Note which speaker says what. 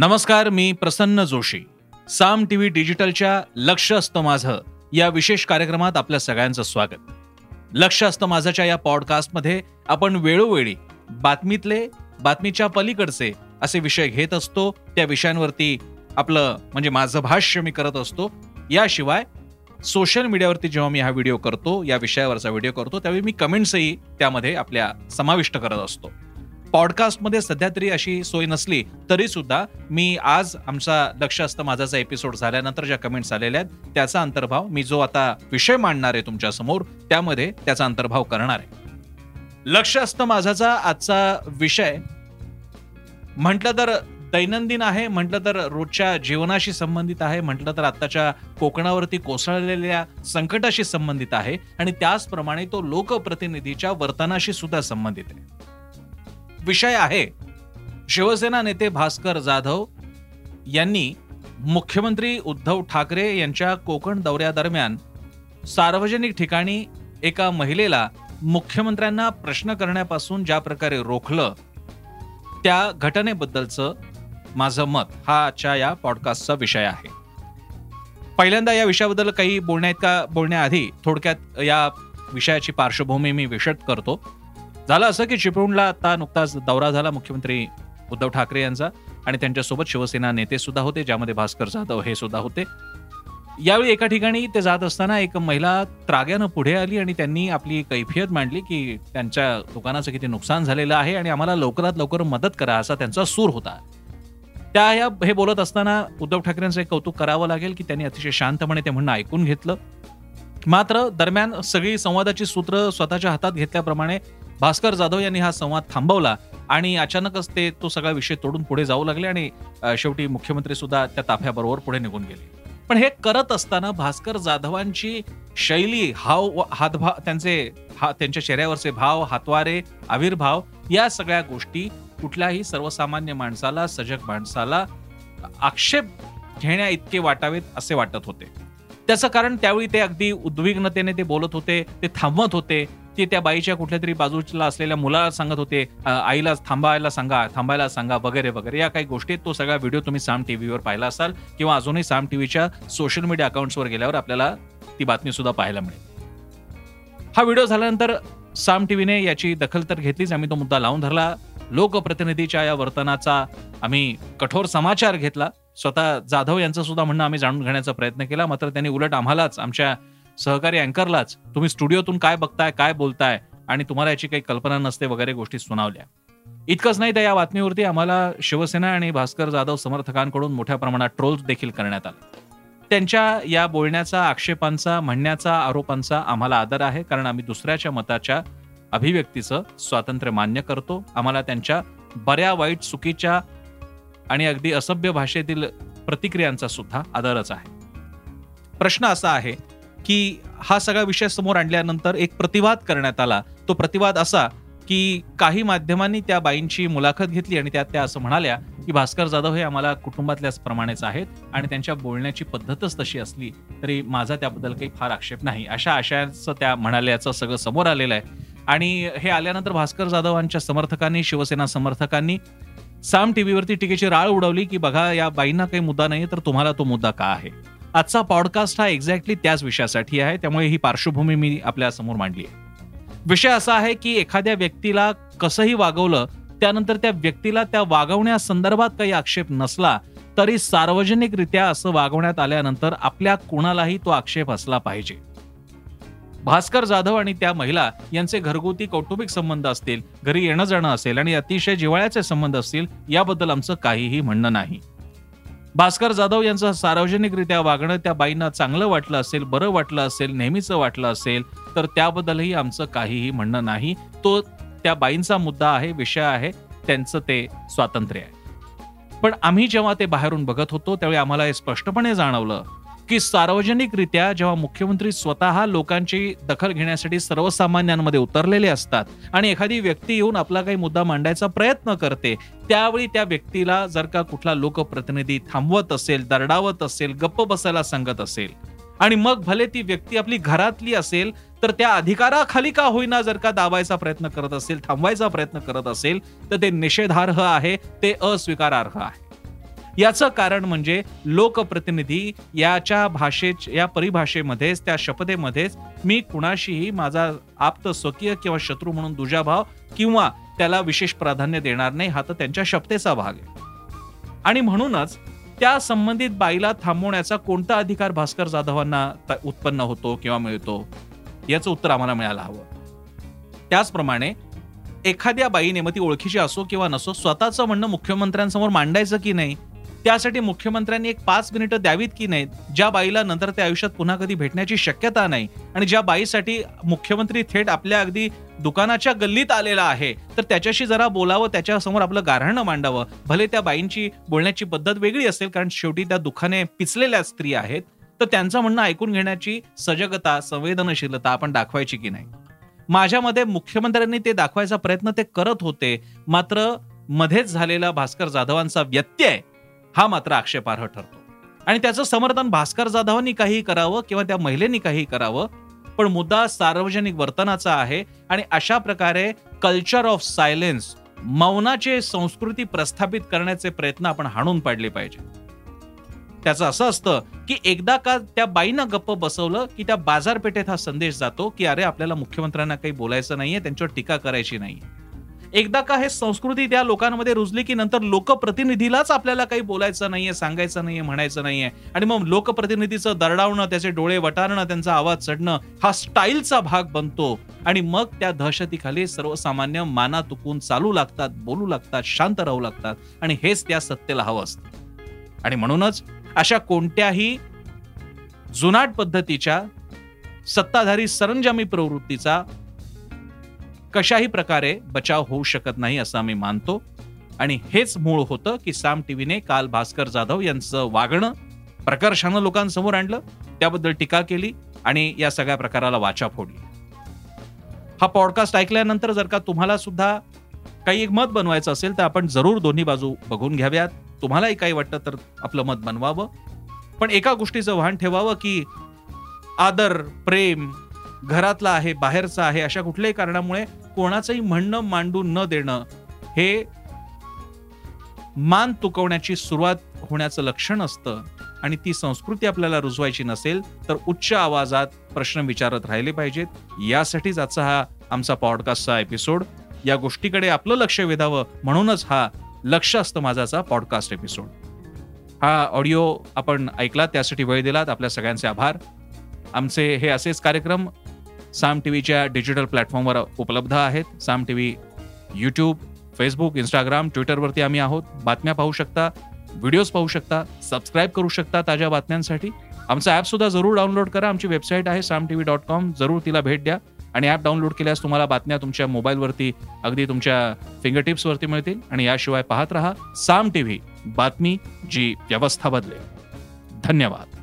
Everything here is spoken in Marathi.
Speaker 1: नमस्कार मी प्रसन्न जोशी. साम टी व्ही डिजिटलच्या लक्ष असतं माझं या विशेष कार्यक्रमात आपल्या सगळ्यांचं स्वागत. लक्ष असतं माझ्याच्या या पॉडकास्टमध्ये आपण वेळोवेळी बातमीतले बातमीच्या पलीकडचे असे विषय घेत असतो. त्या विषयांवरती आपलं म्हणजे माझं भाष्य मी करत असतो. याशिवाय सोशल मीडियावरती जेव्हा मी हा व्हिडिओ करतो या विषयावरचा व्हिडिओ करतो त्यावेळी मी कमेंट्सही त्यामध्ये आपल्या समाविष्ट करत असतो. पॉडकास्टमध्ये सध्या तरी अशी सोय नसली तरी सुद्धा मी आज आमचा लक्ष असतं माझाचा एपिसोड झाल्यानंतर ज्या कमेंट्स आलेल्या आहेत त्याचा अंतर्भाव मी जो आता विषय मांडणार आहे तुमच्यासमोर त्यामध्ये त्याचा अंतर्भाव करणार आहे. लक्ष असतं माझाचा आजचा विषय म्हटलं तर दैनंदिन आहे म्हटलं तर रोजच्या जीवनाशी संबंधित आहे म्हटलं तर आत्ताच्या कोकणावरती कोसळलेल्या संकटाशी संबंधित आहे आणि त्याचप्रमाणे तो लोकप्रतिनिधीच्या वर्तनाशी सुद्धा संबंधित आहे. विषय आहे. शिवसेना नेते भास्कर जाधव यांनी मुख्यमंत्री उद्धव ठाकरे यांच्या कोकण दौऱ्यादरम्यान सार्वजनिक ठिकाणी एका महिलेला मुख्यमंत्र्यांना प्रश्न करण्यापासून ज्या प्रकारे रोखलं त्या घटनेबद्दलचं माझं मत हा आजच्या या पॉडकास्टचा विषय आहे. पहिल्यांदा या विषयाबद्दल काही बोलण्या का बोलण्याआधी थोडक्यात या विषयाची पार्श्वभूमी मी विशद करतो. झालं असं की चिपळूणला आता नुकताच दौरा झाला मुख्यमंत्री उद्धव ठाकरे यांचा आणि त्यांच्यासोबत शिवसेना नेते सुद्धा होते ज्यामध्ये भास्कर जाधव हे सुद्धा होते. यावेळी एका ठिकाणी ते जात असताना एक महिला त्राग्यानं पुढे आली आणि त्यांनी आपली कैफियत मांडली की त्यांच्या दुकानाचं किती नुकसान झालेलं आहे आणि आम्हाला लवकरात लवकर मदत करा असा त्यांचा सूर होता. त्या या हे बोलत असताना उद्धव ठाकरेंचं एक कौतुक करावं लागेल की त्यांनी अतिशय शांतपणे ते म्हणणं ऐकून घेतलं. मात्र दरम्यान सगळी संवादाची सूत्र स्वतःच्या हातात घेतल्याप्रमाणे भास्कर जाधव यांनी हा संवाद थांबवला आणि अचानकच ते तो सगळा विषय तोडून पुढे जाऊ लागले आणि शेवटी मुख्यमंत्री सुद्धा त्या ताफ्याबरोबर पुढे निघून गेले. पण हे करत असताना भास्कर जाधवांची शैली हाव हातभाव त्यांचे हा त्यांच्या चेहऱ्यावरचे भाव हातवारे आविर्भाव या सगळ्या गोष्टी कुठल्याही सर्वसामान्य माणसाला सजग माणसाला आक्षेप घेण्या इतके वाटावेत असे वाटत होते. त्याचं कारण त्यावेळी ते अगदी उद्विग्नतेने ते बोलत होते ते थांबवत होते ते त्या बाईच्या कुठल्या तरी बाजूला असलेल्या मुलाला सांगत होते आईला थांबायला सांगा थांबायला सांगा वगैरे वगैरे. या काही गोष्टी तो सगळा व्हिडिओ तुम्ही साम टीव्हीवर पाहिला असाल किंवा अजूनही साम टीव्हीच्या सोशल मीडिया अकाउंट्सवर गेल्यावर आपल्याला ती बातमी सुद्धा पाहायला मिळेल. हा व्हिडिओ झाल्यानंतर साम टीव्हीने याची दखल तर घेतलीच. आम्ही तो मुद्दा लावून धरला. लोकप्रतिनिधीच्या या वर्तनाचा आम्ही कठोर समाचार घेतला. स्वतः जाधव यांचं सुद्धा म्हणणं आम्ही जाणून घेण्याचा प्रयत्न केला. मात्र त्यांनी उलट आम्हालाच आमच्या सहकारी अँकरलाच तुम्ही स्टुडिओतून काय बघताय काय बोलताय आणि तुम्हाला याची काही कल्पना नसते वगैरे गोष्टी सुनावल्या. इतकंच नाही तर या बातमीवरती आम्हाला शिवसेना आणि भास्कर जाधव समर्थकांकडून मोठ्या प्रमाणात ट्रोल्स देखील करण्यात आला. त्यांच्या या बोलण्याचा आक्षेपांचा म्हणण्याचा आरोपांचा आम्हाला आदर आहे कारण आम्ही दुसऱ्याच्या मताच्या अभिव्यक्तीचं स्वातंत्र्य मान्य करतो. आम्हाला त्यांच्या बऱ्या वाईट चुकीच्या आणि अगदी असभ्य भाषेतील प्रतिक्रियांचा सुद्धा आदरच आहे. प्रश्न असा आहे की हा सगळा विषय समोर आणल्यानंतर एक प्रतिवाद करण्यात आला. तो प्रतिवाद असा की काही माध्यमांनी त्या बाईंची मुलाखत घेतली आणि त्यात त्या असं म्हणाल्या की भास्कर जाधव हे आम्हाला कुटुंबातल्याच प्रमाणेच आहेत आणि त्यांच्या बोलण्याची पद्धतच तशी असली तरी माझा त्याबद्दल काही फार आक्षेप नाही. अशा आशयाचं त्या म्हणाल्याचं सगळं समोर आलेलं आहे. आणि हे आल्यानंतर भास्कर जाधवांच्या समर्थकांनी शिवसेना समर्थकांनी साम टीव्हीवरती टीकेची राळ उडवली की बघा या बाईंना काही मुद्दा नाही तर तुम्हाला तो मुद्दा का आहे? आजचा पॉडकास्ट हा एक्झॅक्टली त्याच विषयासाठी आहे. त्यामुळे ही पार्श्वभूमी मी आपल्यासमोर मांडली आहे. विषय असा आहे की एखाद्या व्यक्तीला कसंही वागवलं त्यानंतर त्या व्यक्तीला त्या वागवण्यासंदर्भात काही आक्षेप नसला तरी सार्वजनिकरित्या असं वागवण्यात आल्यानंतर आपल्या कुणालाही तो आक्षेप असला पाहिजे. भास्कर जाधव आणि त्या महिला यांचे घरगुती कौटुंबिक संबंध असतील घरी येणं जाणं असेल आणि अतिशय जिव्हाळ्याचे संबंध असतील याबद्दल आमचं काहीही म्हणणं नाही. भास्कर जाधव यांचं सार्वजनिकरित्या वागणं त्या बाईंना चांगलं वाटलं असेल बरं वाटलं असेल नेहमीचं वाटलं असेल तर त्याबद्दलही आमचं काहीही म्हणणं नाही. तो त्या बाईंचा मुद्दा आहे विषय आहे त्यांचं ते स्वातंत्र्य आहे. पण आम्ही जेव्हा ते बाहेरून बघत होतो त्यावेळी आम्हाला हे स्पष्टपणे जाणवलं की सार्वजनिकरित्या जेव्हा मुख्यमंत्री स्वतः लोकांची दखल घेण्यासाठी सर्वसामान्यांमध्ये उतरलेले असतात आणि एखादी व्यक्ती येऊन आपला काही मुद्दा मांडायचा प्रयत्न करते त्यावेळी त्या व्यक्तीला जर का कुठला लोकप्रतिनिधी थांबवत असेल दरडावत असेल गप्प बसायला सांगत असेल आणि मग भले ती व्यक्ती आपली घरातली असेल तर त्या अधिकाराखाली का होईना जर का दाबायचा प्रयत्न करत असेल थांबवायचा प्रयत्न करत असेल तर ते निषेधार्ह आहे ते अस्वीकारार्ह आहे. याचं कारण म्हणजे लोकप्रतिनिधी याच्या भाषे या परिभाषेमध्येच त्या शपथेमध्येच मी कुणाशीही माझा आप्त स्वकीय किंवा शत्रू म्हणून दुजाभाव किंवा त्याला विशेष प्राधान्य देणार नाही हा तर त्यांच्या शपथेचा भाग आहे. आणि म्हणूनच त्या संबंधित बाईला थांबवण्याचा कोणता अधिकार भास्कर जाधवांना उत्पन्न होतो किंवा मिळतो याचं उत्तर आम्हाला मिळायला हवं. त्याचप्रमाणे एखाद्या बाईने मग ती ओळखीची असो किंवा नसो स्वतःचं म्हणणं मुख्यमंत्र्यांसमोर मांडायचं की नाही त्यासाठी मुख्यमंत्र्यांनी एक पाच मिनिटं द्यावीत की नाहीत? ज्या बाईला नंतर त्या आयुष्यात पुन्हा कधी भेटण्याची शक्यता नाही आणि ज्या बाईसाठी मुख्यमंत्री थेट आपल्या अगदी दुकानाच्या गल्लीत आलेला आहे तर त्याच्याशी जरा बोलावं त्याच्यासमोर आपलं गारहाणं मांडावं. भले त्या बाईंची बोलण्याची पद्धत वेगळी असेल कारण शेवटी त्या दुखाने पिचलेल्या स्त्री आहेत तर त्यांचं म्हणणं ऐकून घेण्याची सजगता संवेदनशीलता आपण दाखवायची की नाही? माझ्यामध्ये मुख्यमंत्र्यांनी ते दाखवायचा प्रयत्न ते करत होते मात्र मध्येच झालेला भास्कर जाधवांचा व्यत्यय हा मात्र आक्षेपार्ह ठरतो. आणि त्याचं समर्थन भास्कर जाधवांनी काही करावं किंवा त्या महिलेनी काही करावं पण मुद्दा सार्वजनिक वर्तनाचा आहे आणि अशा प्रकारे कल्चर ऑफ सायलेन्स मौनाचे संस्कृती प्रस्थापित करण्याचे प्रयत्न आपण हाणून पाडले पाहिजे. त्याचं असं असतं की एकदा का त्या बाईनं गप्प बसवलं की त्या बाजारपेठेत हा संदेश जातो की अरे आपल्याला मुख्यमंत्र्यांना काही बोलायचं नाहीये त्यांच्यावर टीका करायची नाहीये. एकदा का हे संस्कृती त्या लोकांमध्ये रुजली की नंतर लोकप्रतिनिधीलाच आपल्याला काही बोलायचं नाहीये सांगायचं नाहीये म्हणायचं नाहीये. आणि मग लोकप्रतिनिधीचं दरडावणं त्याचे डोळे वटारणं त्यांचा आवाज चढणं हा स्टाईलचा भाग बनतो. आणि मग त्या दहशतीखाली सर्वसामान्य माना तुकून चालू लागतात बोलू लागतात शांत राहू लागतात. आणि हेच त्या सत्तेला हवं असतं. आणि म्हणूनच अशा कोणत्याही जुनाट पद्धतीच्या सत्ताधारी सरंजामी प्रवृत्तीचा कशाही प्रकारे बचाव होऊ शकत नाही असं आम्ही मानतो. आणि हेच मूळ होतं की साम टीव्हीने काल भास्कर जाधव यांचं वागणं प्रकर्षानं लोकांसमोर आणलं त्याबद्दल टीका केली आणि या सगळ्या प्रकाराला वाचा फोडली. हा पॉडकास्ट ऐकल्यानंतर जर का तुम्हाला सुद्धा काही एक मत बनवायचं असेल तर आपण जरूर दोन्ही बाजू बघून घ्याव्यात. तुम्हालाही काही वाटतं तर आपलं मत बनवावं. पण एका गोष्टीचं भान ठेवावं की आदर प्रेम घरातला आहे बाहेरचा आहे अशा कुठल्याही कारणामुळे कोणाचंही म्हणणं मांडून न देणं हे मान तुकवण्याची सुरुवात होण्याचं लक्षण असतं आणि ती संस्कृती आपल्याला रुजवायची नसेल तर उच्च आवाजात प्रश्न विचारत राहिले पाहिजेत. यासाठीच आजचा हा आमचा पॉडकास्टचा एपिसोड. या गोष्टीकडे आपलं लक्ष वेधावं म्हणूनच हा लक्ष असतं माझाचा पॉडकास्ट एपिसोड. हा ऑडिओ आपण ऐकला त्यासाठी वेळ दिलात. आपल्या सगळ्यांचे आभार. आमचे हे असेच कार्यक्रम साम टी व्हीच्या डिजिटल प्लॅटफॉर्मवर उपलब्ध आहेत. Saam T V YouTube Facebook Instagram ट्विटरवरती आम्ही आहोत. बातम्या पाहू शकता व्हिडिओज पाहू शकता सबस्क्राईब करू शकता ताज्या बातम्यांसाठी. आमचं ॲपसुद्धा जरूर डाउनलोड करा. आमची वेबसाईट आहे Saam T V dot com. जरूर तिला भेट द्या. आणि ॲप डाउनलोड केल्यास तुम्हाला बातम्या तुमच्या मोबाईलवरती अगदी तुमच्या फिंगरटिप्सवरती मिळतील. आणि याशिवाय पाहत रहा साम टी व्ही बातमी जी व्यवस्था बदले धन्यवाद.